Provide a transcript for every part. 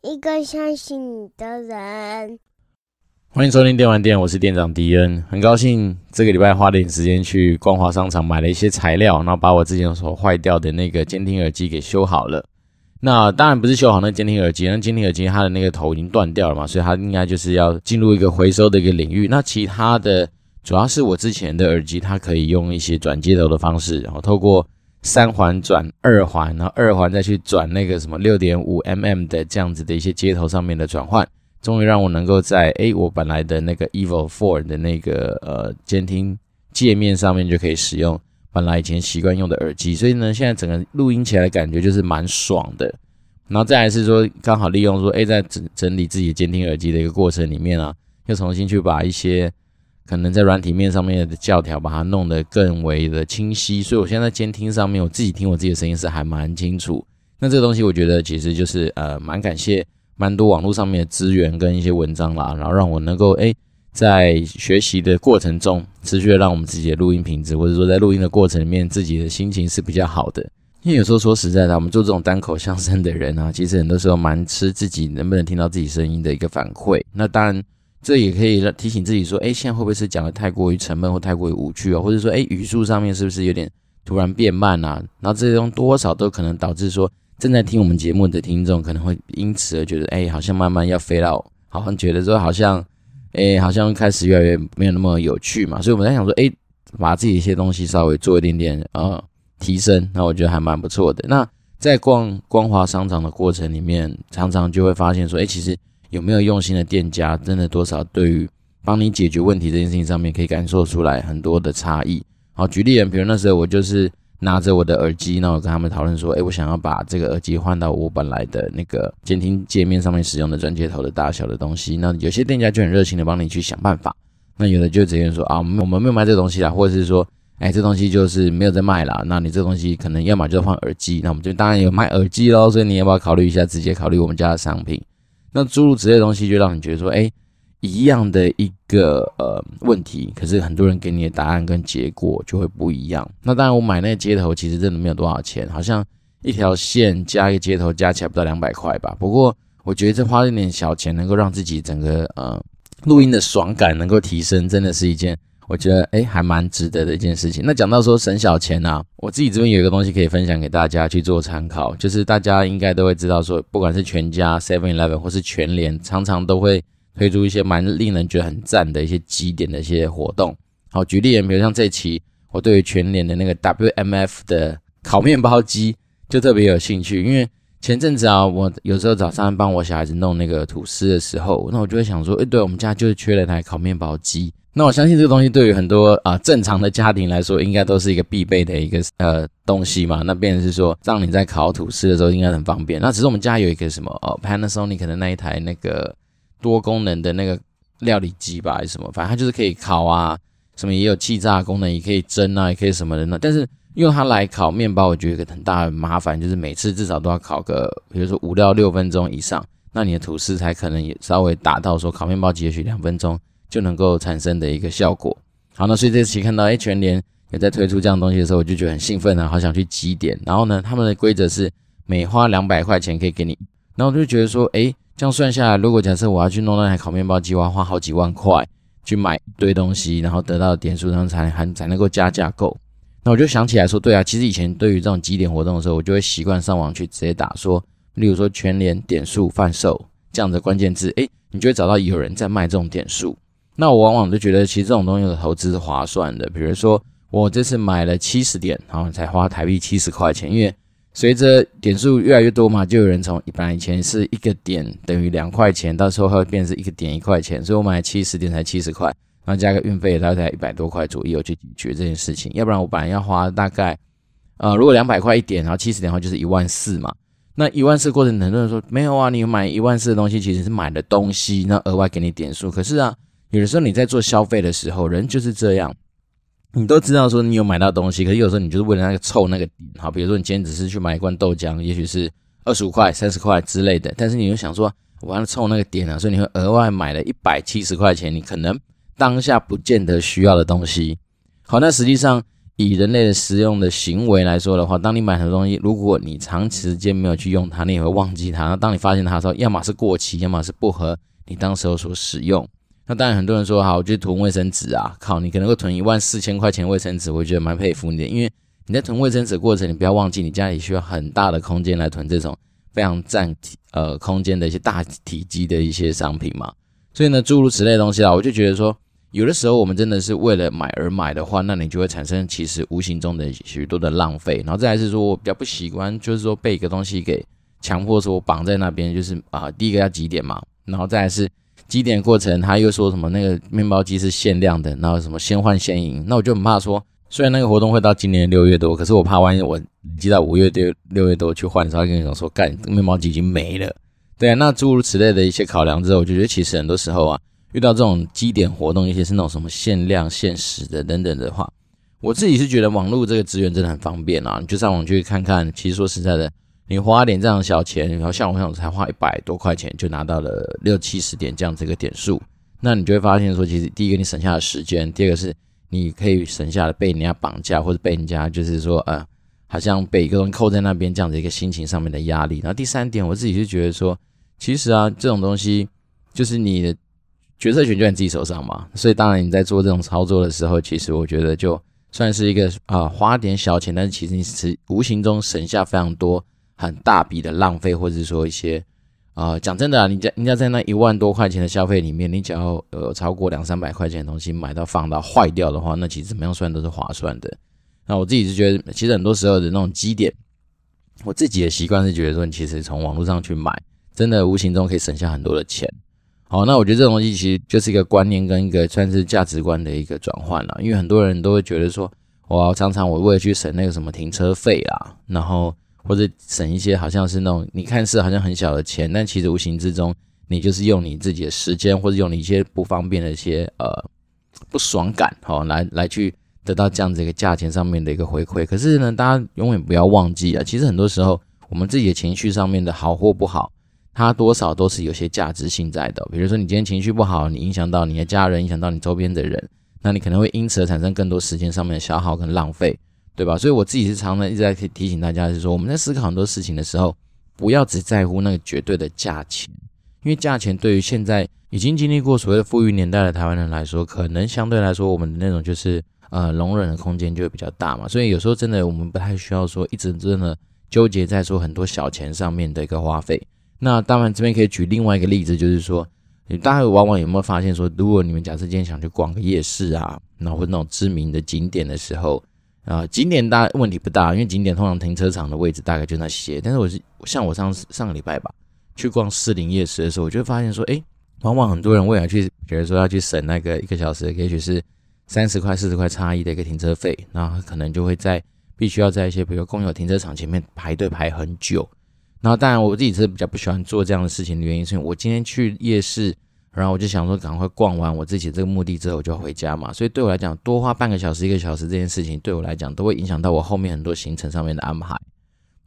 一个相信你的人。欢迎收听电玩店，我是店长迪恩，很高兴这个礼拜花点时间去光华商场买了一些材料，然后把我之前所坏掉的那个监听耳机给修好了。那当然不是修好那监听耳机，那监听耳机它的那个头已经断掉了嘛，所以它应该就是要进入一个回收的一个领域。那其他的主要是我之前的耳机，它可以用一些转接头的方式，然后透过三环转二环，然后二环再去转那个什么六点五 mm 的这样子的一些接头上面的转换。终于让我能够在诶，我本来的那个 Evo 4的那个呃监听界面上面就可以使用本来以前习惯用的耳机，所以呢，现在整个录音起来的感觉就是蛮爽的。然后再来是说，刚好利用说，诶，在整整理自己监听耳机的一个过程里面啊，又重新去把一些可能在软体面上面的教条，把它弄得更为的清晰。所以我现在监听上面，我自己听我自己的声音是还蛮清楚。那这个东西，我觉得其实就是呃，蛮感谢。蛮多网络上面的资源跟一些文章啦，然后让我能够诶，在学习的过程中，持续的让我们自己的录音品质，或者说在录音的过程里面，自己的心情是比较好的。因为有时候说实在的，我们做这种单口相声的人啊，其实很多时候蛮吃自己能不能听到自己声音的一个反馈。那当然，这也可以提醒自己说，诶，现在会不会是讲的太过于沉闷或太过于无趣啊？或者说，诶，语速上面是不是有点突然变慢啊？然后这种多少都可能导致说。正在听我们节目的听众可能会因此而觉得，哎，好像慢慢要飞到，好像觉得说好像，哎，好像开始越来越没有那么有趣嘛。所以我们在想说，哎，把自己一些东西稍微做一点点呃提升，那我觉得还蛮不错的。那在逛光华商场的过程里面，常常就会发现说，哎，其实有没有用心的店家，真的多少对于帮你解决问题这件事情上面，可以感受出来很多的差异。好，举例，比如那时候我就是。拿着我的耳机，那我跟他们讨论说，诶，我想要把这个耳机换到我本来的那个监听界面上面使用的转接头的大小的东西。那有些店家就很热情的帮你去想办法，那有的就直接说啊，我们没有卖这个东西啦，或者是说，诶，这东西就是没有在卖啦。那你这东西可能要么就换耳机，那我们这边当然有卖耳机喽，所以你要不要考虑一下，直接考虑我们家的商品？那诸如此类的东西，就让你觉得说，诶。一样的一个呃问题，可是很多人给你的答案跟结果就会不一样。那当然，我买那个接头其实真的没有多少钱，好像一条线加一个接头加起来不到两百块吧。不过我觉得这花一点小钱能够让自己整个呃录音的爽感能够提升，真的是一件我觉得诶还蛮值得的一件事情。那讲到说省小钱啊，我自己这边有一个东西可以分享给大家去做参考，就是大家应该都会知道说，不管是全家、Seven Eleven 或是全联，常常都会。推出一些蛮令人觉得很赞的一些集点的一些活动。好，举例，比如像这期，我对于全联的那个 WMF 的烤面包机就特别有兴趣，因为前阵子啊，我有时候早上帮我小孩子弄那个吐司的时候，那我就会想说，诶，对，我们家就是缺了台烤面包机。那我相信这个东西对于很多啊、正常的家庭来说，应该都是一个必备的一个呃东西嘛。那便是说，让你在烤吐司的时候应该很方便。那只是我们家有一个什么哦 Panasonic 的那一台那个。多功能的那个料理机吧，还是什么？反正它就是可以烤啊，什么也有气炸功能，也可以蒸啊，也可以什么的呢。但是用它来烤面包，我觉得一个很大的麻烦，就是每次至少都要烤个，比如说五到六分钟以上，那你的吐司才可能也稍微达到说烤面包机也许两分钟就能够产生的一个效果。好，那所以这期看到诶全联也在推出这样东西的时候，我就觉得很兴奋啊，好想去集点。然后呢，他们的规则是每花两百块钱可以给你，然后我就觉得说，诶。这样算下来，如果假设我要去弄那台烤面包机，我要花好几万块去买一堆东西，然后得到点数，然后才还才能够加价购。那我就想起来说，对啊，其实以前对于这种集点活动的时候，我就会习惯上网去直接打说，例如说全联点数贩售这样的关键字，诶，你就会找到有人在卖这种点数。那我往往就觉得，其实这种东西的投资是划算的。比如说我这次买了七十点，然后才花台币七十块钱，因为。随着点数越来越多嘛，就有人从一般以前是一个点等于两块钱，到时候会变成一个点一块钱，所以我买七十点才七十块，然后加个运费大概一百多块左右去解决这件事情。要不然我本来要花大概，呃，如果两百块一点，然后七十点的话就是一万四嘛。那一万四过程，很多人说没有啊，你买一万四的东西其实是买的东西，那额外给你点数。可是啊，有的时候你在做消费的时候，人就是这样。你都知道说你有买到东西，可是有时候你就是为了那个凑那个点，好，比如说你今天只是去买一罐豆浆，也许是二十五块、三十块之类的，但是你又想说我要凑那个点啊，所以你会额外买了一百七十块钱，你可能当下不见得需要的东西。好，那实际上以人类的使用的行为来说的话，当你买很多东西，如果你长时间没有去用它，你也会忘记它。那当你发现它的时候，要么是过期，要么是不合你当时候所使用。那当然，很多人说好，我就囤卫生纸啊，靠，你可能会囤一万四千块钱卫生纸，我觉得蛮佩服你的，因为你在囤卫生纸过程，你不要忘记，你家里需要很大的空间来囤这种非常占体呃空间的一些大体积的一些商品嘛。所以呢，诸如此类东西啊，我就觉得说，有的时候我们真的是为了买而买的话，那你就会产生其实无形中的许多的浪费。然后再来是说我比较不习惯，就是说被一个东西给强迫说绑在那边，就是啊，第一个要几点嘛，然后再来是。几点过程，他又说什么那个面包机是限量的，然后什么先换先赢，那我就很怕说，虽然那个活动会到今年六月多，可是我怕万一我积到五月六六月多去换的时候，跟你讲说干面包机已经没了，对啊，那诸如此类的一些考量之后，我就觉得其实很多时候啊，遇到这种积点活动，尤其是那种什么限量限时的等等的话，我自己是觉得网络这个资源真的很方便啊，你就上网去看看，其实说实在的。你花点这样小钱，然后像我这样才花一百多块钱就拿到了六七十点这样子一个点数，那你就会发现说，其实第一个你省下了时间，第二个是你可以省下了被人家绑架或者被人家就是说呃，好像被一个人扣在那边这样子一个心情上面的压力。然后第三点，我自己是觉得说，其实啊这种东西就是你的决策权就在你自己手上嘛，所以当然你在做这种操作的时候，其实我觉得就算是一个啊、花点小钱，但是其实你是无形中省下非常多。很大笔的浪费，或者说一些，啊，讲真的啊，你家人家在那一万多块钱的消费里面，你只要呃超过两三百块钱的东西买到放到坏掉的话，那其实怎么样算都是划算的。那我自己是觉得，其实很多时候的那种积点，我自己的习惯是觉得说，你其实从网络上去买，真的无形中可以省下很多的钱。好，那我觉得这种东西其实就是一个观念跟一个算是价值观的一个转换了，因为很多人都会觉得说，我常常我为了去省那个什么停车费啦，然后。或者省一些好像是那种你看似好像很小的钱，但其实无形之中你就是用你自己的时间，或者用你一些不方便的一些呃不爽感，好、哦、来来去得到这样子一个价钱上面的一个回馈。可是呢，大家永远不要忘记啊，其实很多时候我们自己的情绪上面的好或不好，它多少都是有些价值性在的。比如说你今天情绪不好，你影响到你的家人，影响到你周边的人，那你可能会因此而产生更多时间上面的消耗跟浪费。对吧？所以我自己是常常一直在提提醒大家，是说我们在思考很多事情的时候，不要只在乎那个绝对的价钱，因为价钱对于现在已经经历过所谓的富裕年代的台湾人来说，可能相对来说我们的那种就是呃容忍的空间就会比较大嘛。所以有时候真的我们不太需要说一直真的纠结在说很多小钱上面的一个花费。那当然这边可以举另外一个例子，就是说，大家往往有没有发现说，如果你们假设今天想去逛个夜市啊，然后或那种知名的景点的时候。啊，景点大问题不大，因为景点通常停车场的位置大概就那些。但是我是像我上上个礼拜吧，去逛士林夜市的时候，我就发现说，诶，往往很多人为了去，比如说要去省那个一个小时，也许是三十块、四十块差异的一个停车费，那可能就会在必须要在一些比如公有停车场前面排队排很久。然后当然我自己是比较不喜欢做这样的事情的原因，是因为我今天去夜市。然后我就想说，赶快逛完我自己这个目的之后，我就回家嘛。所以对我来讲，多花半个小时、一个小时这件事情，对我来讲都会影响到我后面很多行程上面的安排。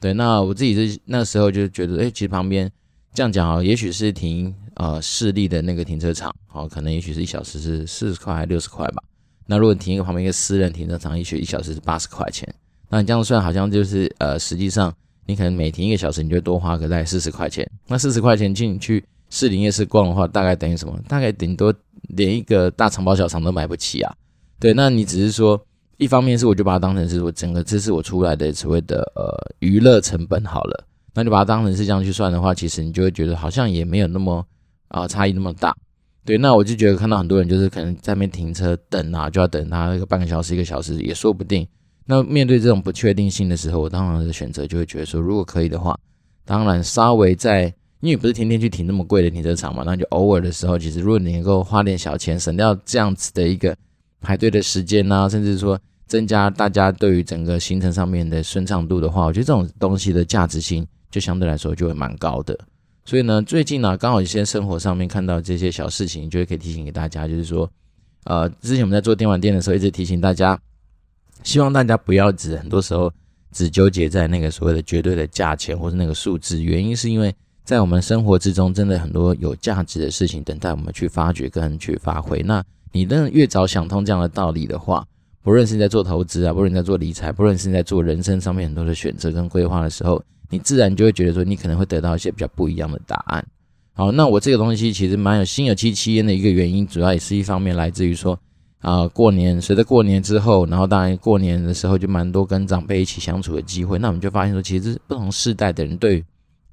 对，那我自己是那时候就觉得，哎，其实旁边这样讲啊，也许是停呃市立的那个停车场，哦，可能也许是一小时是四十块还是六十块吧。那如果停一个旁边一个私人停车场，也许一小时是八十块钱。那你这样算，好像就是呃，实际上你可能每停一个小时，你就多花个大概四十块钱。那四十块钱进去。士林夜市逛的话，大概等于什么？大概顶多连一个大肠包小肠都买不起啊。对，那你只是说，一方面是我就把它当成是我整个这是我出来的所谓的呃娱乐成本好了。那你把它当成是这样去算的话，其实你就会觉得好像也没有那么啊、差异那么大。对，那我就觉得看到很多人就是可能在那边停车等啊，就要等他那个半个小时一个小时也说不定。那面对这种不确定性的时候，我当然的选择就会觉得说，如果可以的话，当然稍微在。因为不是天天去停那么贵的停车场嘛，那就偶尔的时候，其实如果你能够花点小钱，省掉这样子的一个排队的时间啊，甚至说增加大家对于整个行程上面的顺畅度的话，我觉得这种东西的价值性就相对来说就会蛮高的。所以呢，最近呢、刚好一些生活上面看到这些小事情，就会可以提醒给大家，就是说，呃，之前我们在做电玩店的时候，一直提醒大家，希望大家不要只很多时候只纠结在那个所谓的绝对的价钱或是那个数字，原因是因为。在我们生活之中，真的很多有价值的事情等待我们去发掘跟去发挥。那你真的越早想通这样的道理的话，不论是在做投资啊，不论在做理财，不论是在做人生上面很多的选择跟规划的时候，你自然就会觉得说，你可能会得到一些比较不一样的答案。好，那我这个东西其实蛮有心有戚戚焉的一个原因，主要也是一方面来自于说，啊、过年随着过年之后，然后当然过年的时候就蛮多跟长辈一起相处的机会，那我们就发现说，其实不同世代的人对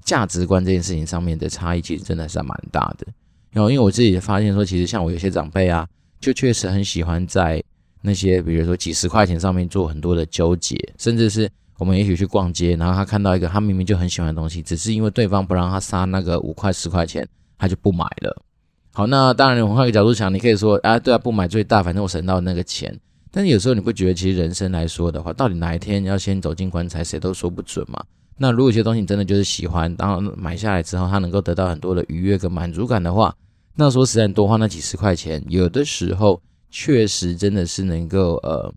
价值观这件事情上面的差异，其实真的是蛮大的。然后因为我自己也发现说，其实像我有些长辈啊，就确实很喜欢在那些比如说几十块钱上面做很多的纠结，甚至是我们也许去逛街，然后他看到一个他明明就很喜欢的东西，只是因为对方不让他杀那个五块十块钱，他就不买了。好，那当然我们换个角度想，你可以说啊，对啊，不买最大，反正我省到那个钱。但是有时候你会觉得，其实人生来说的话，到底哪一天要先走进棺材，谁都说不准嘛。那如果有些东西你真的就是喜欢，然后买下来之后，它能够得到很多的愉悦跟满足感的话，那说实在多花那几十块钱，有的时候。确实真的是能够呃，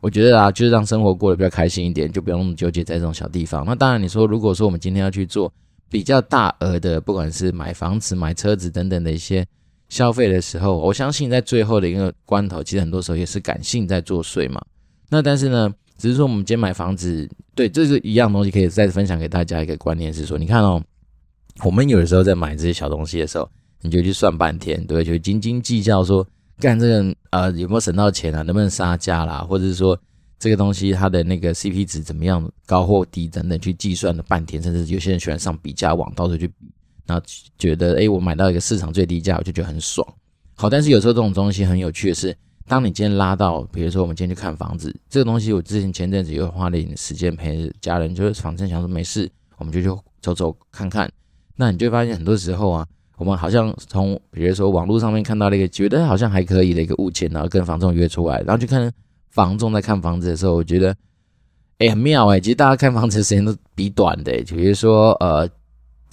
我觉得啊，就是让生活过得比较开心一点，就不用那么纠结在这种小地方。那当然，你说如果说我们今天要去做比较大额的，不管是买房子、买车子等等的一些消费的时候，我相信在最后的一个关头，其实很多时候也是感性在作祟嘛。那但是呢，只是说我们今天买房子，对，这是一样东西，可以再分享给大家一个观念是说，你看哦，我们有的时候在买这些小东西的时候，你就去算半天，对，就斤斤计较说。干这个呃有没有省到钱啊？能不能杀价啦？或者是说这个东西它的那个 CP 值怎么样，高或低等等去计算了半天，甚至有些人喜欢上比价网到处去比，然后觉得诶我买到一个市场最低价，我就觉得很爽。好，但是有时候这种东西很有趣的是，当你今天拉到，比如说我们今天去看房子，这个东西我之前前阵子又花了一点时间陪家人，就是反正想说没事，我们就去走走看看，那你就会发现很多时候啊。我们好像从比如说网络上面看到了一个觉得好像还可以的一个物件，然后跟房仲约出来，然后去看房仲在看房子的时候，我觉得哎很妙哎，其实大家看房子的时间都比短的，就比如说呃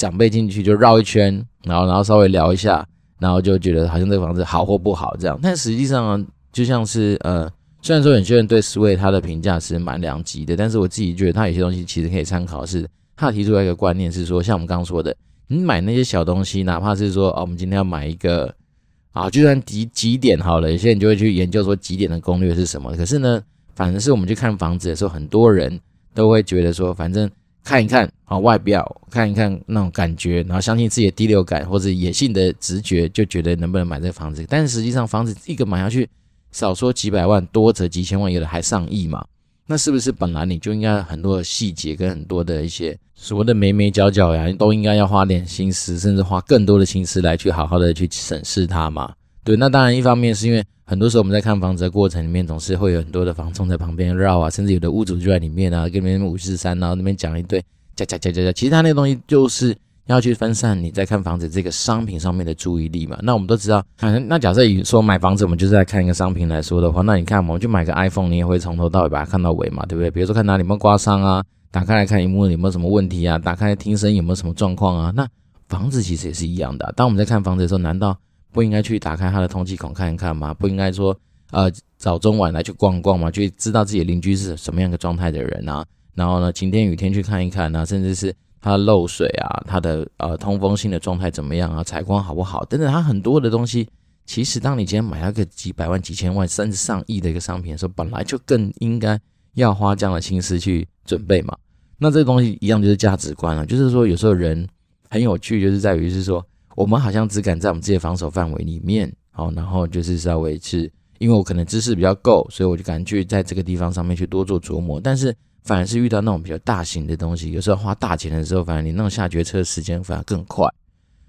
长辈进去就绕一圈，然后然后稍微聊一下，然后就觉得好像这个房子好或不好这样，但实际上呢，就像是呃虽然说有些人对 Sway 他的评价是蛮两极的，但是我自己觉得他有些东西其实可以参考，是他提出来一个观念是说，像我们刚刚说的。你买那些小东西，哪怕是说哦，我们今天要买一个啊，就算几几点好了，有些人就会去研究说几点的攻略是什么。可是呢，反正是我们去看房子的时候，很多人都会觉得说，反正看一看啊外表，看一看那种感觉，然后相信自己的第六感或者野性的直觉，就觉得能不能买这个房子。但是实际上，房子一个买下去，少说几百万，多则几千万，有的还上亿嘛。那是不是本来你就应该很多的细节跟很多的一些所谓的眉眉角角呀，都应该要花点心思，甚至花更多的心思来去好好的去审视它嘛？对，那当然一方面是因为很多时候我们在看房子的过程里面，总是会有很多的房仲在旁边绕啊，甚至有的屋主就在里面啊，跟别人五四三，然后那边讲一堆，讲讲讲讲讲，其实他那个东西就是。要去分散你在看房子这个商品上面的注意力嘛？那我们都知道，那假设以说买房子，我们就是在看一个商品来说的话，那你看，我们就买个 iPhone，你也会从头到尾把它看到尾嘛，对不对？比如说看哪里有没有刮伤啊，打开来看萤幕有没有什么问题啊，打开来听声有没有什么状况啊？那房子其实也是一样的。当我们在看房子的时候，难道不应该去打开它的通气孔看一看吗？不应该说呃早中晚来去逛逛吗？去知道自己邻居是什么样的状态的人啊？然后呢，晴天雨天去看一看啊，甚至是。它漏水啊，它的呃通风性的状态怎么样啊？采光好不好？等等，它很多的东西，其实当你今天买了个几百万、几千万甚至上亿的一个商品的时候，本来就更应该要花这样的心思去准备嘛。那这东西一样就是价值观啊，就是说有时候人很有趣，就是在于是说我们好像只敢在我们自己的防守范围里面，好，然后就是稍微是因为我可能知识比较够，所以我就敢去在这个地方上面去多做琢磨，但是。反而是遇到那种比较大型的东西，有时候花大钱的时候，反而你那种下决策时间反而更快。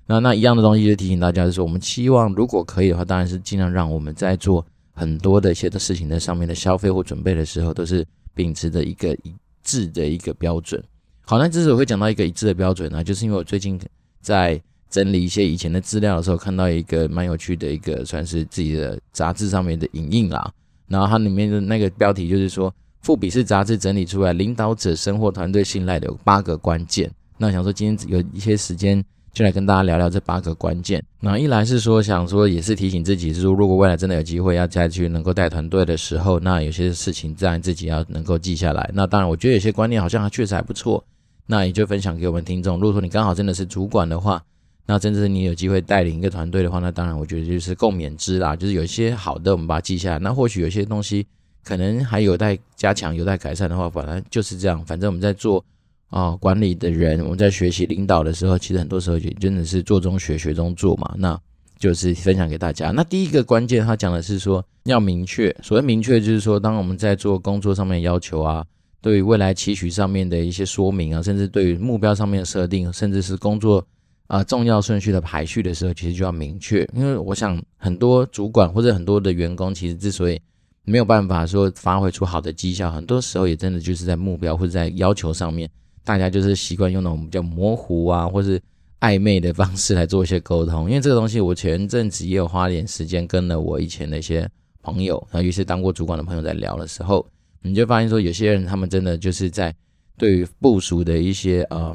那那一样的东西就提醒大家，就是我们期望如果可以的话，当然是尽量让我们在做很多的一些的事情在上面的消费或准备的时候，都是秉持着一个一致的一个标准。好，那之所以会讲到一个一致的标准呢，就是因为我最近在整理一些以前的资料的时候，看到一个蛮有趣的一个算是自己的杂志上面的影印啦，然后它里面的那个标题就是说。富比士杂志整理出来，领导者生活团队信赖的有八个关键。那想说今天有一些时间，就来跟大家聊聊这八个关键。那一来是说想说也是提醒自己，是说如果未来真的有机会要再去能够带团队的时候，那有些事情自然自己要能够记下来。那当然，我觉得有些观念好像还确实还不错，那也就分享给我们听众。如果说你刚好真的是主管的话，那真的是你有机会带领一个团队的话，那当然我觉得就是共勉之啦。就是有一些好的，我们把它记下来。那或许有些东西。可能还有待加强、有待改善的话，反正就是这样。反正我们在做啊、管理的人，我们在学习领导的时候，其实很多时候也真的是做中学、学中做嘛。那就是分享给大家。那第一个关键，他讲的是说要明确。所谓明确，就是说当我们在做工作上面要求啊，对于未来期许上面的一些说明啊，甚至对于目标上面的设定，甚至是工作啊、重要顺序的排序的时候，其实就要明确。因为我想很多主管或者很多的员工，其实之所以没有办法说发挥出好的绩效，很多时候也真的就是在目标或者在要求上面，大家就是习惯用那种比较模糊啊，或是。暧昧的方式来做一些沟通，因为这个东西我前阵子也有花点时间跟了我以前的一些朋友，然后有些当过主管的朋友在聊的时候，你就发现说有些人他们真的就是在对于部署的一些呃，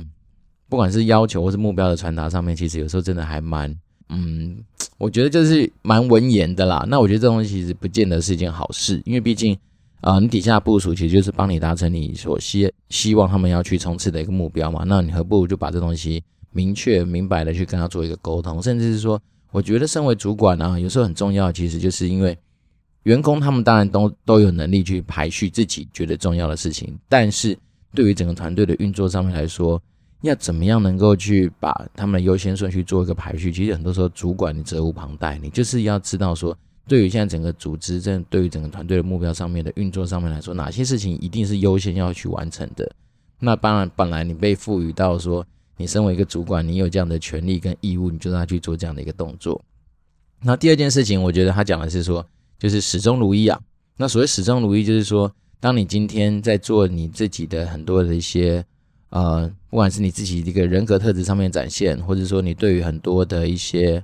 不管是要求或是目标的传达上面，其实有时候真的还蛮嗯，我觉得就是蛮文言的啦。那我觉得这东西其实不见得是一件好事，因为毕竟啊、你底下部署其实就是帮你达成你所希希望他们要去冲刺的一个目标嘛，那你何不如就把这东西。明确明白的去跟他做一个沟通，甚至是说，我觉得身为主管啊，有时候很重要，其实就是因为员工他们当然都都有能力去排序自己觉得重要的事情，但是对于整个团队的运作上面来说，要怎么样能够去把他们的优先顺序做一个排序，其实很多时候主管你责无旁贷，你就是要知道说，对于现在整个组织，这对于整个团队的目标上面的运作上面来说，哪些事情一定是优先要去完成的。那当然，本来你被赋予到说。你身为一个主管，你有这样的权利跟义务，你就让他去做这样的一个动作。那第二件事情，我觉得他讲的是说，就是始终如一啊。那所谓始终如一，就是说，当你今天在做你自己的很多的一些呃，不管是你自己一个人格特质上面展现，或者说你对于很多的一些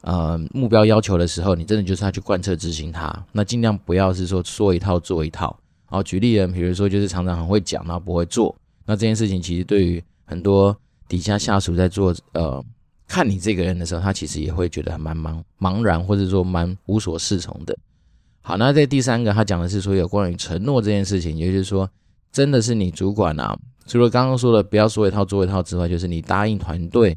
呃目标要求的时候，你真的就是要去贯彻执行它。那尽量不要是说说一套做一套。好，举例人，比如说就是常常很会讲，然后不会做。那这件事情其实对于很多底下下属在做呃看你这个人的时候，他其实也会觉得蛮茫茫然，或者说蛮无所适从的。好，那在第三个，他讲的是说有关于承诺这件事情，也就是说，真的是你主管啊，除了刚刚说的不要说一套做一套之外，就是你答应团队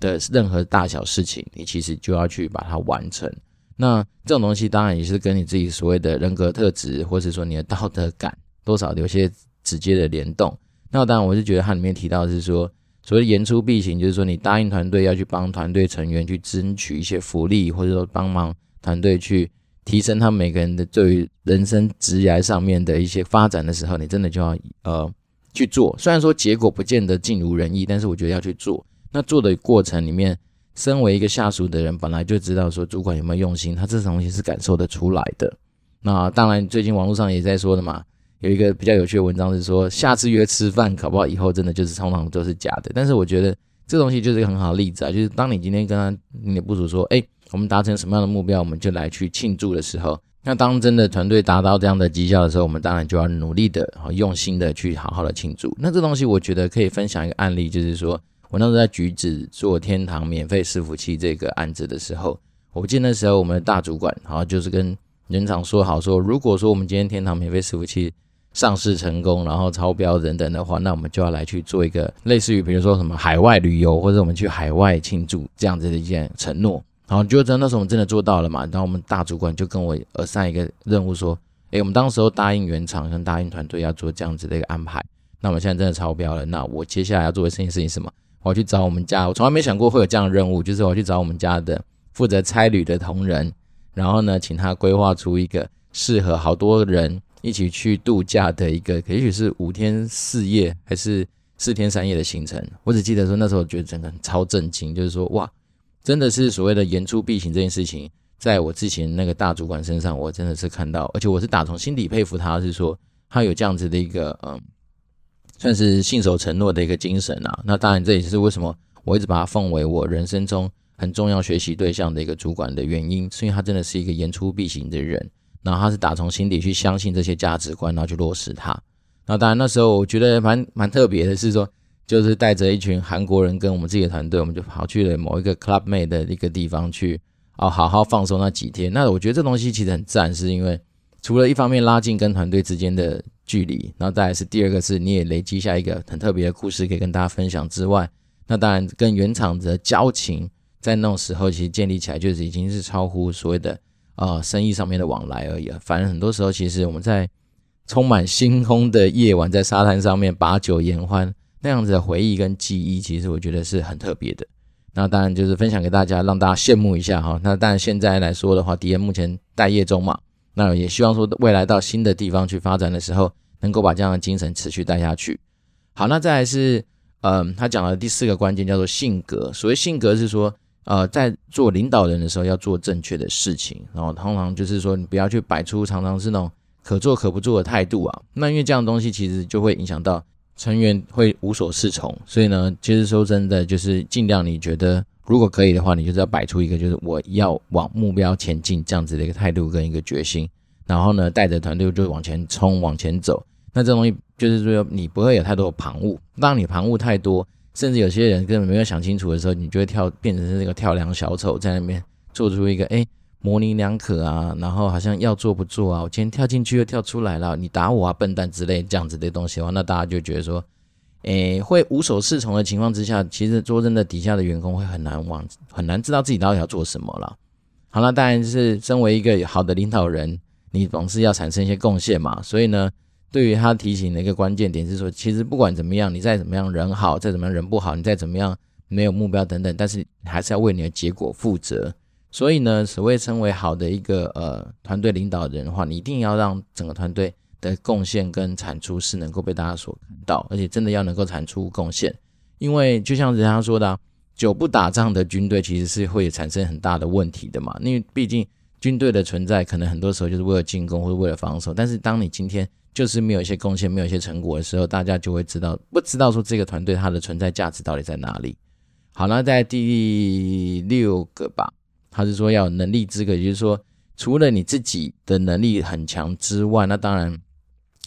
的任何大小事情，你其实就要去把它完成。那这种东西当然也是跟你自己所谓的人格特质，或者说你的道德感多少有些直接的联动。那当然，我是觉得它里面提到是说。所谓言出必行，就是说你答应团队要去帮团队成员去争取一些福利，或者说帮忙团队去提升他每个人的对于人生职涯上面的一些发展的时候，你真的就要呃去做。虽然说结果不见得尽如人意，但是我觉得要去做。那做的过程里面，身为一个下属的人，本来就知道说主管有没有用心，他这种东西是感受得出来的。那当然，最近网络上也在说的嘛。有一个比较有趣的文章是说，下次约吃饭，搞不好以后真的就是通常都是假的。但是我觉得这东西就是一个很好的例子啊，就是当你今天跟他你的部署说，哎，我们达成什么样的目标，我们就来去庆祝的时候，那当真的团队达到这样的绩效的时候，我们当然就要努力的、用心的去好好的庆祝。那这东西我觉得可以分享一个案例，就是说我那时候在橘子做天堂免费伺服器这个案子的时候，我记得那时候我们的大主管，然后就是跟人厂说好说，如果说我们今天天堂免费伺服器上市成功，然后超标等等的话，那我们就要来去做一个类似于，比如说什么海外旅游，或者我们去海外庆祝这样子的一件承诺。然后就真那时候我们真的做到了嘛？然后我们大主管就跟我呃上一个任务说，诶，我们当时候答应原厂跟答应团队要做这样子的一个安排。那我们现在真的超标了，那我接下来要做的事情是什么？我要去找我们家，我从来没想过会有这样的任务，就是我去找我们家的负责差旅的同仁，然后呢，请他规划出一个适合好多人。一起去度假的一个，也许是五天四夜还是四天三夜的行程。我只记得说那时候觉得整个超震惊，就是说哇，真的是所谓的言出必行这件事情，在我之前那个大主管身上，我真的是看到，而且我是打从心底佩服他，是说他有这样子的一个嗯，算是信守承诺的一个精神啊。那当然这也是为什么我一直把他奉为我人生中很重要学习对象的一个主管的原因，是因为他真的是一个言出必行的人。然后他是打从心底去相信这些价值观，然后去落实它。那当然那时候我觉得蛮蛮特别的是说，就是带着一群韩国人跟我们自己的团队，我们就跑去了某一个 club mate 的一个地方去，哦，好好放松那几天。那我觉得这东西其实很赞，是因为除了一方面拉近跟团队之间的距离，然后再来是第二个是你也累积下一个很特别的故事可以跟大家分享之外，那当然跟原厂的交情在那种时候其实建立起来就是已经是超乎所谓的。呃生意上面的往来而已了。反正很多时候，其实我们在充满星空的夜晚，在沙滩上面把酒言欢那样子的回忆跟记忆，其实我觉得是很特别的。那当然就是分享给大家，让大家羡慕一下哈。那当然现在来说的话，迪恩目前待业中嘛，那也希望说未来到新的地方去发展的时候，能够把这样的精神持续带下去。好，那再来是，嗯，他讲的第四个关键叫做性格。所谓性格是说，呃，在做领导人的时候要做正确的事情，然后通常就是说你不要去摆出常常是那种可做可不做的态度啊。那因为这样的东西其实就会影响到。成员会无所适从，所以呢，其实说真的，就是尽量你觉得如果可以的话，你就是要摆出一个就是我要往目标前进这样子的一个态度跟一个决心，然后呢，带着团队就往前冲往前走。那这东西就是说你不会有太多的旁骛，当你旁骛太多，甚至有些人根本没有想清楚的时候，你就会跳变成是那个跳梁小丑在那边做出一个哎。诶模棱两可啊，然后好像要做不做啊，我今天跳进去又跳出来了，你打我啊，笨蛋之类这样子的东西的话，那大家就觉得说，诶，会无所适从的情况之下，其实说真的，底下的员工会很难往，很难知道自己到底要做什么了。好了，当然就是身为一个好的领导人，你总是要产生一些贡献嘛。所以呢，对于他提醒的一个关键点是说，其实不管怎么样，你再怎么样人好，再怎么样人不好，你再怎么样没有目标等等，但是还是要为你的结果负责。所以呢，所谓称为好的一个呃团队领导人的话，你一定要让整个团队的贡献跟产出是能够被大家所看到，而且真的要能够产出贡献。因为就像人家说的啊，久不打仗的军队其实是会产生很大的问题的嘛。因为毕竟军队的存在可能很多时候就是为了进攻或者为了防守，但是当你今天就是没有一些贡献、没有一些成果的时候，大家就会知道不知道说这个团队它的存在价值到底在哪里。好，那在第六个吧。他是说要有能力资格，也就是说，除了你自己的能力很强之外，那当然，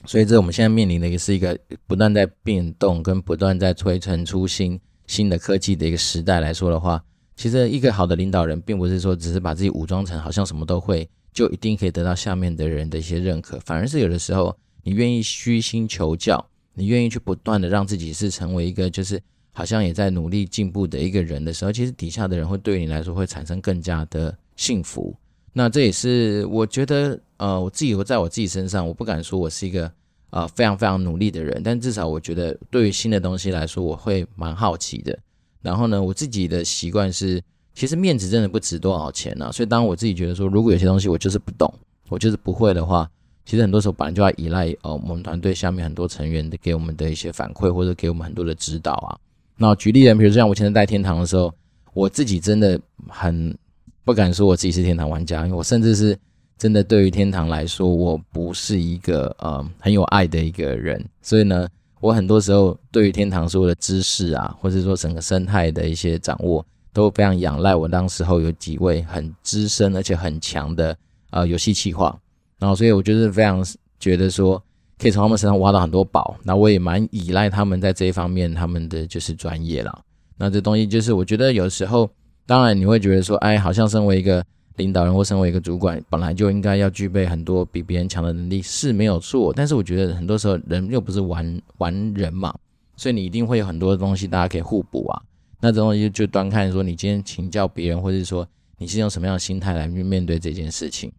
所以这我们现在面临的也是一个不断在变动跟不断在推陈出新新的科技的一个时代来说的话，其实一个好的领导人，并不是说只是把自己武装成好像什么都会，就一定可以得到下面的人的一些认可，反而是有的时候你愿意虚心求教，你愿意去不断的让自己是成为一个就是。好像也在努力进步的一个人的时候，其实底下的人会对你来说会产生更加的幸福。那这也是我觉得，呃，我自己在我自己身上，我不敢说我是一个呃非常非常努力的人，但至少我觉得对于新的东西来说，我会蛮好奇的。然后呢，我自己的习惯是，其实面子真的不值多少钱呢、啊。所以当我自己觉得说，如果有些东西我就是不懂，我就是不会的话，其实很多时候本来就要依赖呃我们团队下面很多成员的给我们的一些反馈，或者给我们很多的指导啊。那举例人，比如说像我前在天堂的时候，我自己真的很不敢说我自己是天堂玩家，因为我甚至是真的对于天堂来说，我不是一个呃很有爱的一个人。所以呢，我很多时候对于天堂所有的知识啊，或者说整个生态的一些掌握，都非常仰赖我当时候有几位很资深而且很强的呃游戏企划。然后，所以我就是非常觉得说。可以从他们身上挖到很多宝，那我也蛮依赖他们在这一方面他们的就是专业啦。那这东西就是我觉得有时候，当然你会觉得说，哎，好像身为一个领导人或身为一个主管，本来就应该要具备很多比别人强的能力是没有错。但是我觉得很多时候人又不是完完人嘛，所以你一定会有很多东西大家可以互补啊。那这东西就端看说你今天请教别人，或者是说你是用什么样的心态来去面对这件事情。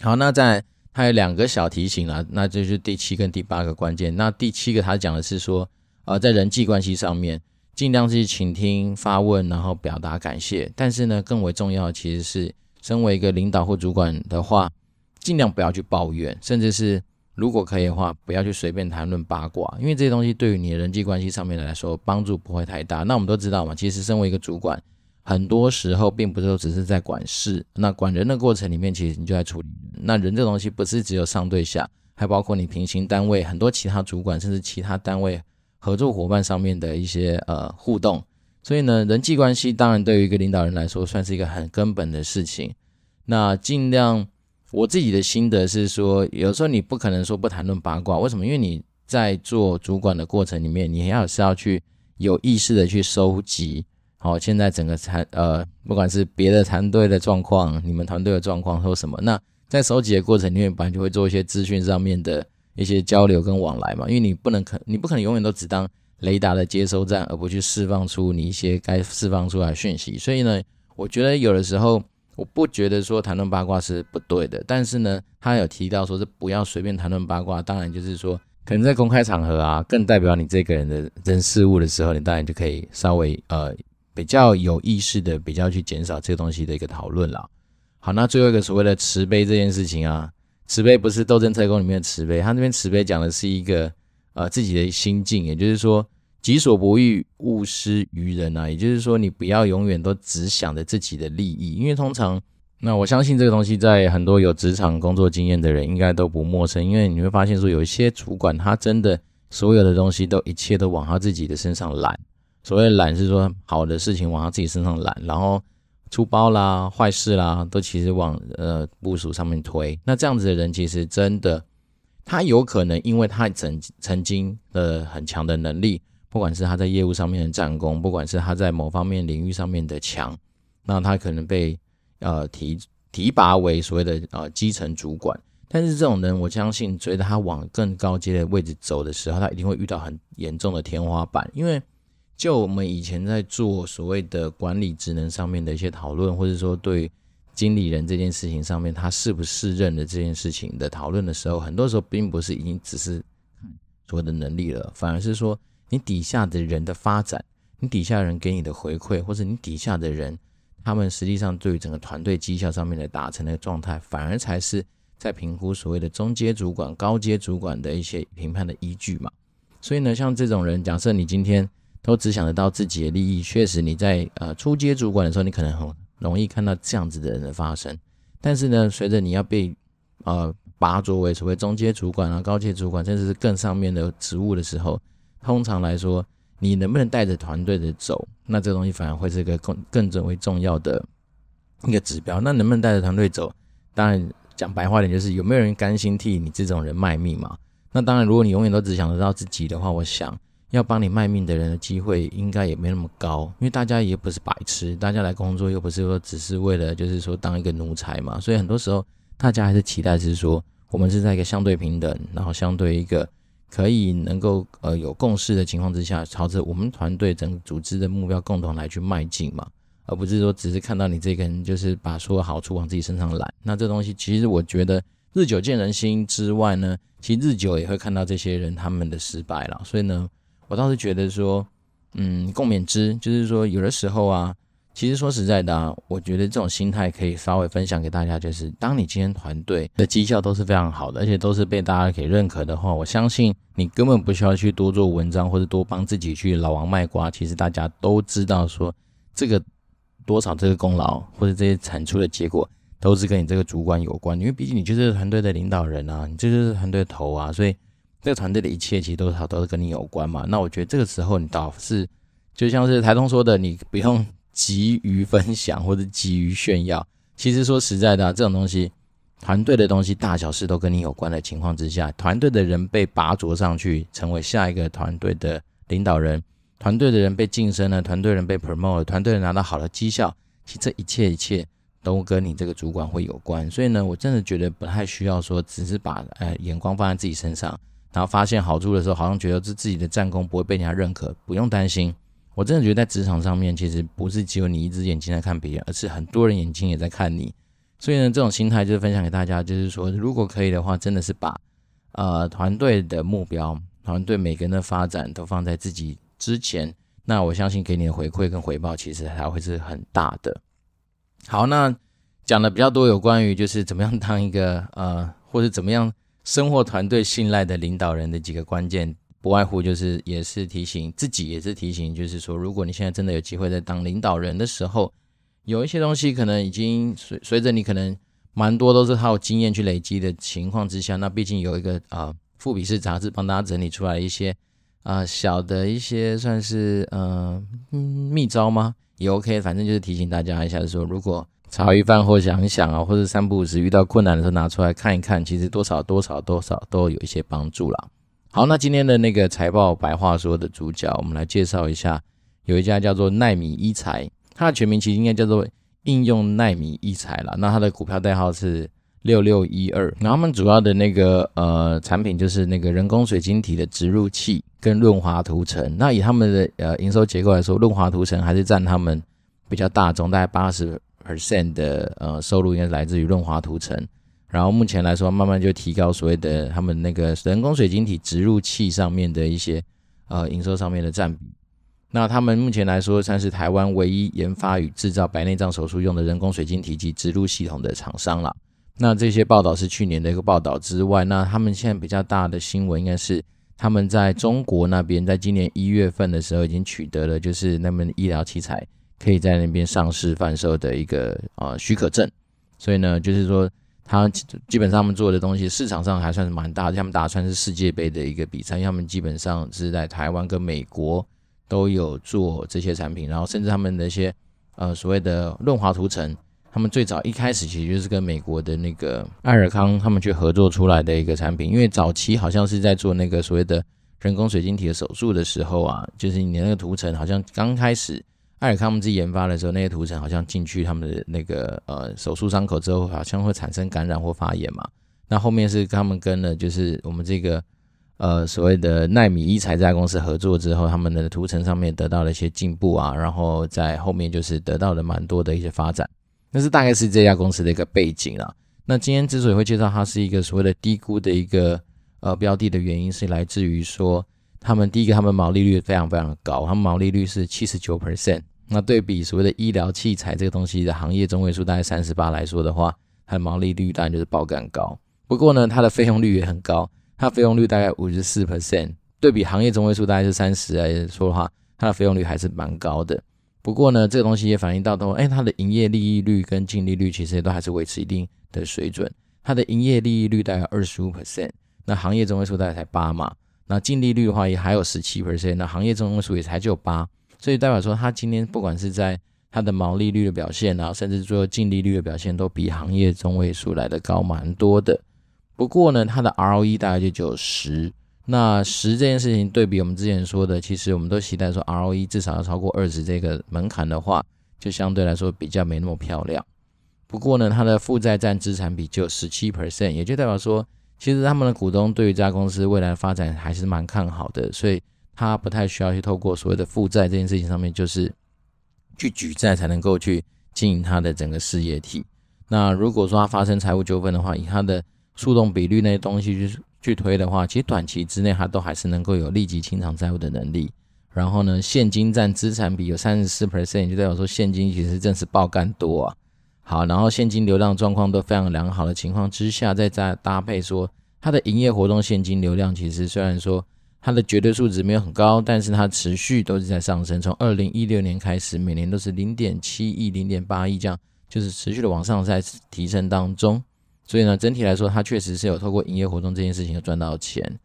好，那在。还有两个小提醒啊，那就是第七跟第八个关键。那第七个他讲的是说，呃，在人际关系上面，尽量去倾听、发问，然后表达感谢。但是呢，更为重要其实是，身为一个领导或主管的话，尽量不要去抱怨，甚至是如果可以的话，不要去随便谈论八卦，因为这些东西对于你的人际关系上面来说，帮助不会太大。那我们都知道嘛，其实身为一个主管。很多时候并不是说只是在管事，那管人的过程里面，其实你就在处理人。那人这东西不是只有上对下，还包括你平行单位很多其他主管，甚至其他单位合作伙伴上面的一些呃互动。所以呢，人际关系当然对于一个领导人来说，算是一个很根本的事情。那尽量我自己的心得是说，有时候你不可能说不谈论八卦，为什么？因为你在做主管的过程里面，你要是要去有意识的去收集。好，现在整个团呃，不管是别的团队的状况，你们团队的状况或什么，那在收集的过程里面，本来就会做一些资讯上面的一些交流跟往来嘛。因为你不能可，你不可能永远都只当雷达的接收站，而不去释放出你一些该释放出来的讯息。所以呢，我觉得有的时候我不觉得说谈论八卦是不对的，但是呢，他有提到说是不要随便谈论八卦。当然就是说，可能在公开场合啊，更代表你这个人的人事物的时候，你当然就可以稍微呃比较有意识的比较去减少这个东西的一个讨论了。好，那最后一个所谓的慈悲这件事情啊，慈悲不是《斗争特攻》里面的慈悲，他那边慈悲讲的是一个呃自己的心境，也就是说。己所不欲，勿施于人啊，也就是说，你不要永远都只想着自己的利益，因为通常，那我相信这个东西在很多有职场工作经验的人应该都不陌生，因为你会发现说，有一些主管他真的所有的东西都一切都往他自己的身上揽，所谓揽是说好的事情往他自己身上揽，然后出包啦、坏事啦，都其实往呃部署上面推，那这样子的人其实真的，他有可能因为他曾曾经的很强的能力。不管是他在业务上面的战功，不管是他在某方面领域上面的强，那他可能被呃提提拔为所谓的呃基层主管。但是这种人，我相信随着他往更高阶的位置走的时候，他一定会遇到很严重的天花板。因为就我们以前在做所谓的管理职能上面的一些讨论，或者说对经理人这件事情上面他是不是任的这件事情的讨论的时候，很多时候并不是已经只是所谓的能力了，反而是说。你底下的人的发展，你底下人给你的回馈，或者你底下的人，他们实际上对于整个团队绩效上面的达成的状态，反而才是在评估所谓的中阶主管、高阶主管的一些评判的依据嘛。所以呢，像这种人，假设你今天都只想得到自己的利益，确实你在呃初阶主管的时候，你可能很容易看到这样子的人的发生。但是呢，随着你要被呃拔擢为所谓中阶主管啊、高阶主管，甚至是更上面的职务的时候，通常来说，你能不能带着团队的走，那这个东西反而会是一个更更最为重要的一个指标。那能不能带着团队走？当然讲白话点，就是有没有人甘心替你这种人卖命嘛？那当然，如果你永远都只想得到自己的话，我想要帮你卖命的人的机会应该也没那么高，因为大家也不是白痴，大家来工作又不是说只是为了就是说当一个奴才嘛。所以很多时候大家还是期待是说，我们是在一个相对平等，然后相对一个。可以能够呃有共识的情况之下，朝着我们团队整个组织的目标共同来去迈进嘛，而不是说只是看到你这个人就是把所有好处往自己身上揽。那这东西其实我觉得日久见人心之外呢，其实日久也会看到这些人他们的失败了。所以呢，我倒是觉得说，嗯，共勉之，就是说有的时候啊。其实说实在的啊，我觉得这种心态可以稍微分享给大家，就是当你今天团队的绩效都是非常好的，而且都是被大家给认可的话，我相信你根本不需要去多做文章或者多帮自己去老王卖瓜。其实大家都知道说，这个多少这个功劳或者这些产出的结果都是跟你这个主管有关，因为毕竟你就是团队的领导人啊，你就是团队头啊，所以这个团队的一切其实多少都是跟你有关嘛。那我觉得这个时候你倒是就像是台东说的，你不用。急于分享或者急于炫耀，其实说实在的，这种东西，团队的东西大小事都跟你有关的情况之下，团队的人被拔擢上去，成为下一个团队的领导人，团队的人被晋升了，团队人被 promote，团队人拿到好的绩效，其实这一切一切都跟你这个主管会有关。所以呢，我真的觉得不太需要说，只是把呃眼光放在自己身上，然后发现好处的时候，好像觉得是自己的战功不会被人家认可，不用担心。我真的觉得在职场上面，其实不是只有你一只眼睛在看别人，而是很多人眼睛也在看你。所以呢，这种心态就是分享给大家，就是说，如果可以的话，真的是把呃团队的目标、团队每个人的发展都放在自己之前，那我相信给你的回馈跟回报，其实还会是很大的。好，那讲的比较多有关于就是怎么样当一个呃，或者怎么样生活团队信赖的领导人的几个关键。不外乎就是也是提醒自己，也是提醒，就是说，如果你现在真的有机会在当领导人的时候，有一些东西可能已经随随着你可能蛮多都是靠经验去累积的情况之下，那毕竟有一个啊富比士杂志帮大家整理出来一些啊、小的一些算是呃嗯秘招吗？也 OK，反正就是提醒大家一下，说如果茶余饭后想一想啊，或者三不五时遇到困难的时候拿出来看一看，其实多少多少多少都有一些帮助啦。好，那今天的那个财报白话说的主角，我们来介绍一下，有一家叫做奈米医材，它的全名其实应该叫做应用奈米医材啦。那它的股票代号是六六一二，然后他们主要的那个呃产品就是那个人工水晶体的植入器跟润滑涂层。那以他们的呃营收结构来说，润滑涂层还是占他们比较大宗，大概八十 percent 的呃收入应该是来自于润滑涂层，然后目前来说慢慢就提高所谓的他们那个人工水晶体植入器上面的一些呃营收上面的占比。那他们目前来说算是台湾唯一研发与制造白内障手术用的人工水晶体及植入系统的厂商了。那这些报道是去年的一个报道之外，那他们现在比较大的新闻应该是。他们在中国那边，在今年一月份的时候，已经取得了就是那门医疗器材可以在那边上市贩售的一个呃许可证。所以呢，就是说，他基本上他们做的东西市场上还算是蛮大的。他们打算是世界杯的一个比赛，他们基本上是在台湾跟美国都有做这些产品，然后甚至他们的一些呃所谓的润滑涂层。他们最早一开始其实就是跟美国的那个爱尔康他们去合作出来的一个产品，因为早期好像是在做那个所谓的人工水晶体的手术的时候啊，就是你的那个涂层好像刚开始爱尔康他们自己研发的时候，那些涂层好像进去他们的那个呃手术伤口之后，好像会产生感染或发炎嘛。那后面是他们跟了就是我们这个呃所谓的奈米医材这家公司合作之后，他们的涂层上面得到了一些进步啊，然后在后面就是得到了蛮多的一些发展。那是大概是这家公司的一个背景啦。那今天之所以会介绍它是一个所谓的低估的一个呃标的的原因，是来自于说他们第一个，他们毛利率非常非常的高，他们毛利率是七十九 percent。那对比所谓的医疗器材这个东西的行业中位数大概三十八来说的话，它的毛利率当然就是爆杆高。不过呢，它的费用率也很高，它费用率大概五十四 percent，对比行业中位数大概是三十来说的话，它的费用率还是蛮高的。不过呢，这个东西也反映到说，哎，它的营业利益率跟净利率其实也都还是维持一定的水准。它的营业利益率大概二十五 percent，那行业中位数大概才八嘛。那净利率的话也还有十七 percent，那行业中位数也才只有八。所以代表说，它今天不管是在它的毛利率的表现啊，甚至最后净利率的表现，都比行业中位数来的高蛮多的。不过呢，它的 ROE 大概就只有十。那十这件事情对比我们之前说的，其实我们都期待说 ROE 至少要超过二十这个门槛的话，就相对来说比较没那么漂亮。不过呢，它的负债占资产比就十七 percent，也就代表说，其实他们的股东对于这家公司未来的发展还是蛮看好的，所以他不太需要去透过所谓的负债这件事情上面，就是去举债才能够去经营他的整个事业体。那如果说他发生财务纠纷的话，以他的诉讼比率那些东西去。去推的话，其实短期之内他都还是能够有立即清偿债务的能力。然后呢，现金占资产比有三十四 percent，就代表说现金其实正是爆干多啊。好，然后现金流量状况都非常良好的情况之下，再再搭配说它的营业活动现金流量，其实虽然说它的绝对数值没有很高，但是它持续都是在上升。从二零一六年开始，每年都是零点七亿、零点八亿这样，就是持续的往上在提升当中。所以呢，整体来说，它确实是有透过营业活动这件事情有赚到钱。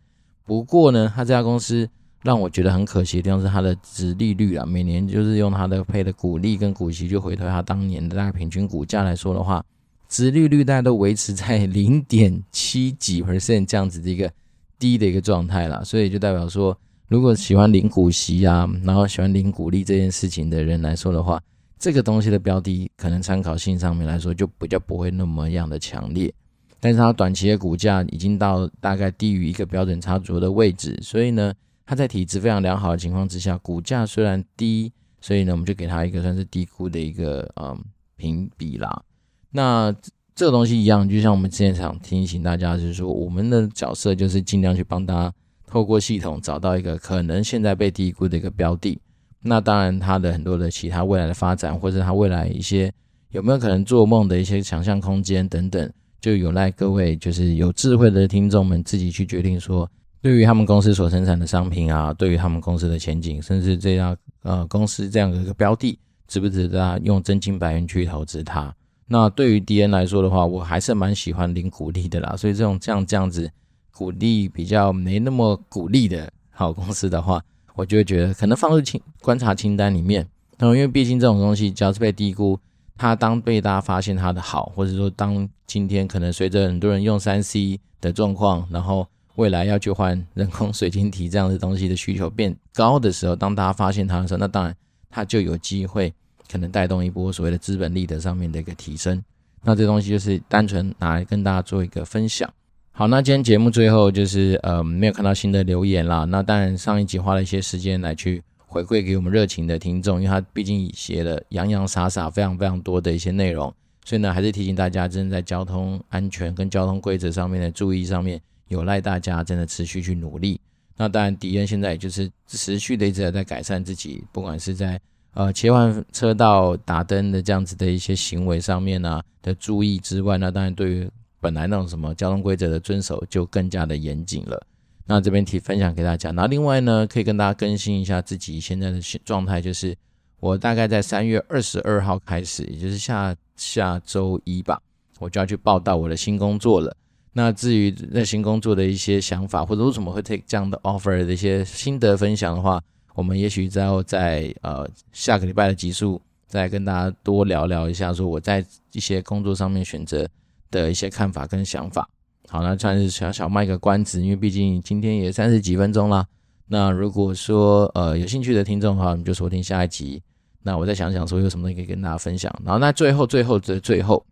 不过呢，它这家公司让我觉得很可惜的地方是它的殖利率啊，每年就是用它的配的股利跟股息就回头它当年的大概平均股价来说的话，殖利率大概都维持在零点七几 percent 这样子的一个低的一个状态啦。所以就代表说，如果喜欢领股息啊，然后喜欢领股利这件事情的人来说的话，这个东西的标的可能参考性上面来说就比较不会那么样的强烈，但是它短期的股价已经到大概低于一个标准差足的位置，所以呢，它在体质非常良好的情况之下，股价虽然低，所以呢，我们就给它一个算是低估的一个嗯评比啦。那这个东西一样，就像我们之前想提醒大家，就是说我们的角色就是尽量去帮大家透过系统找到一个可能现在被低估的一个标的。那当然，它的很多的其他未来的发展，或者它未来一些有没有可能做梦的一些想象空间等等，就有赖各位就是有智慧的听众们自己去决定说，对于他们公司所生产的商品啊，对于他们公司的前景，甚至这样呃公司这样的一个标的，值不值得啊用真金白银去投资它？那对于 DN 来说的话，我还是蛮喜欢领股利的啦，所以这种这样这样子股利比较没那么股利的好公司的话。我就会觉得可能放入清观察清单里面，然后因为毕竟这种东西只要是被低估，它当被大家发现它的好，或者说当今天可能随着很多人用三 C 的状况，然后未来要去换人工水晶体这样的东西的需求变高的时候，当大家发现它的时候，那当然它就有机会可能带动一波所谓的资本利得上面的一个提升。那这东西就是单纯拿来跟大家做一个分享。好，那今天节目最后就是呃没有看到新的留言啦。那当然上一集花了一些时间来去回馈给我们热情的听众，因为他毕竟写了洋洋洒洒非常非常多的一些内容，所以呢，还是提醒大家，真的在交通安全跟交通规则上面的注意上面，有赖大家真的持续去努力。那当然，迪恩现在也就是持续的一直在改善自己，不管是在呃切换车道、打灯的这样子的一些行为上面啊的注意之外，那当然对于本来那种什么交通规则的遵守就更加的严谨了。那这边提分享给大家。那另外呢，可以跟大家更新一下自己现在的状态，就是我大概在三月二十二号开始，也就是下下周一吧，我就要去报到我的新工作了。那至于那新工作的一些想法，或者为什么会 take 这样的 offer 的一些心得分享的话，我们也许在在呃下个礼拜的集数再跟大家多聊聊一下，说我在一些工作上面选择的一些看法跟想法。好，那算是小小卖个关子，因为毕竟今天也三十几分钟了。那如果说呃有兴趣的听众的话，你就收听下一集。那我再想想说有什么东西可以跟大家分享。然后那最后最后的最后，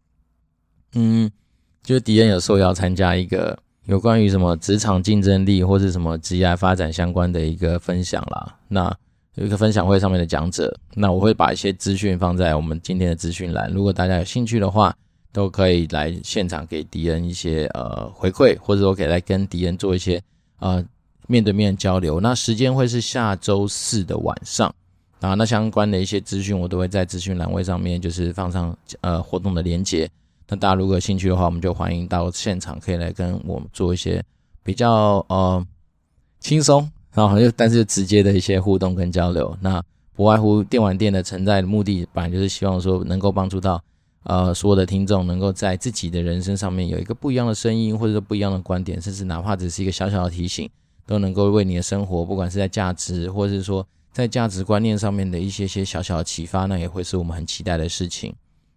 嗯。就是迪恩有受邀参加一个有关于什么职场竞争力或是什么职业发展相关的一个分享啦。那有一个分享会上面的讲者，那我会把一些资讯放在我们今天的资讯栏。如果大家有兴趣的话，都可以来现场给迪恩一些呃回馈，或者说可以来跟迪恩做一些呃面对面交流。那时间会是下周四的晚上啊。那相关的一些资讯我都会在资讯栏位上面就是放上呃活动的链接。那大家如果有兴趣的话，我们就欢迎到现场，可以来跟我们做一些比较呃轻松，然后又但是直接的一些互动跟交流。那不外乎电玩店的存在的目的，本来就是希望说能够帮助到呃所有的听众，能够在自己的人生上面有一个不一样的声音，或者说不一样的观点，甚至哪怕只是一个小小的提醒，都能够为你的生活，不管是在价值，或者是说在价值观念上面的一些些小小的启发，那也会是我们很期待的事情。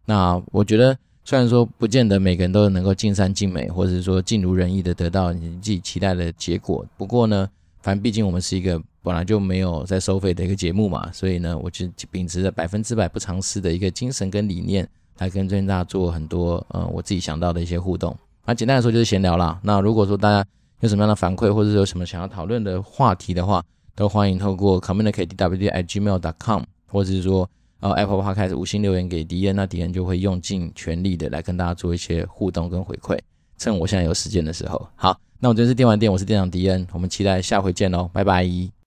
那我觉得。虽然说不见得每个人都能够尽善尽美，或者是说尽如人意的得到你自己期待的结果，不过呢，反正毕竟我们是一个本来就没有在收费的一个节目嘛，所以呢，我就秉持着百分之百不偿失的一个精神跟理念，来跟大家做很多呃我自己想到的一些互动。那简单来说就是闲聊啦。那如果说大家有什么样的反馈，或者是有什么想要讨论的话题的话，都欢迎透过 communicatewd@gmail.com，或者是说。然后 Apple Podcast 五星留言给迪恩，那迪恩就会用尽全力的来跟大家做一些互动跟回馈。趁我现在有时间的时候，好，那我这是电玩店，我是店长迪恩，我们期待下回见喽，拜拜。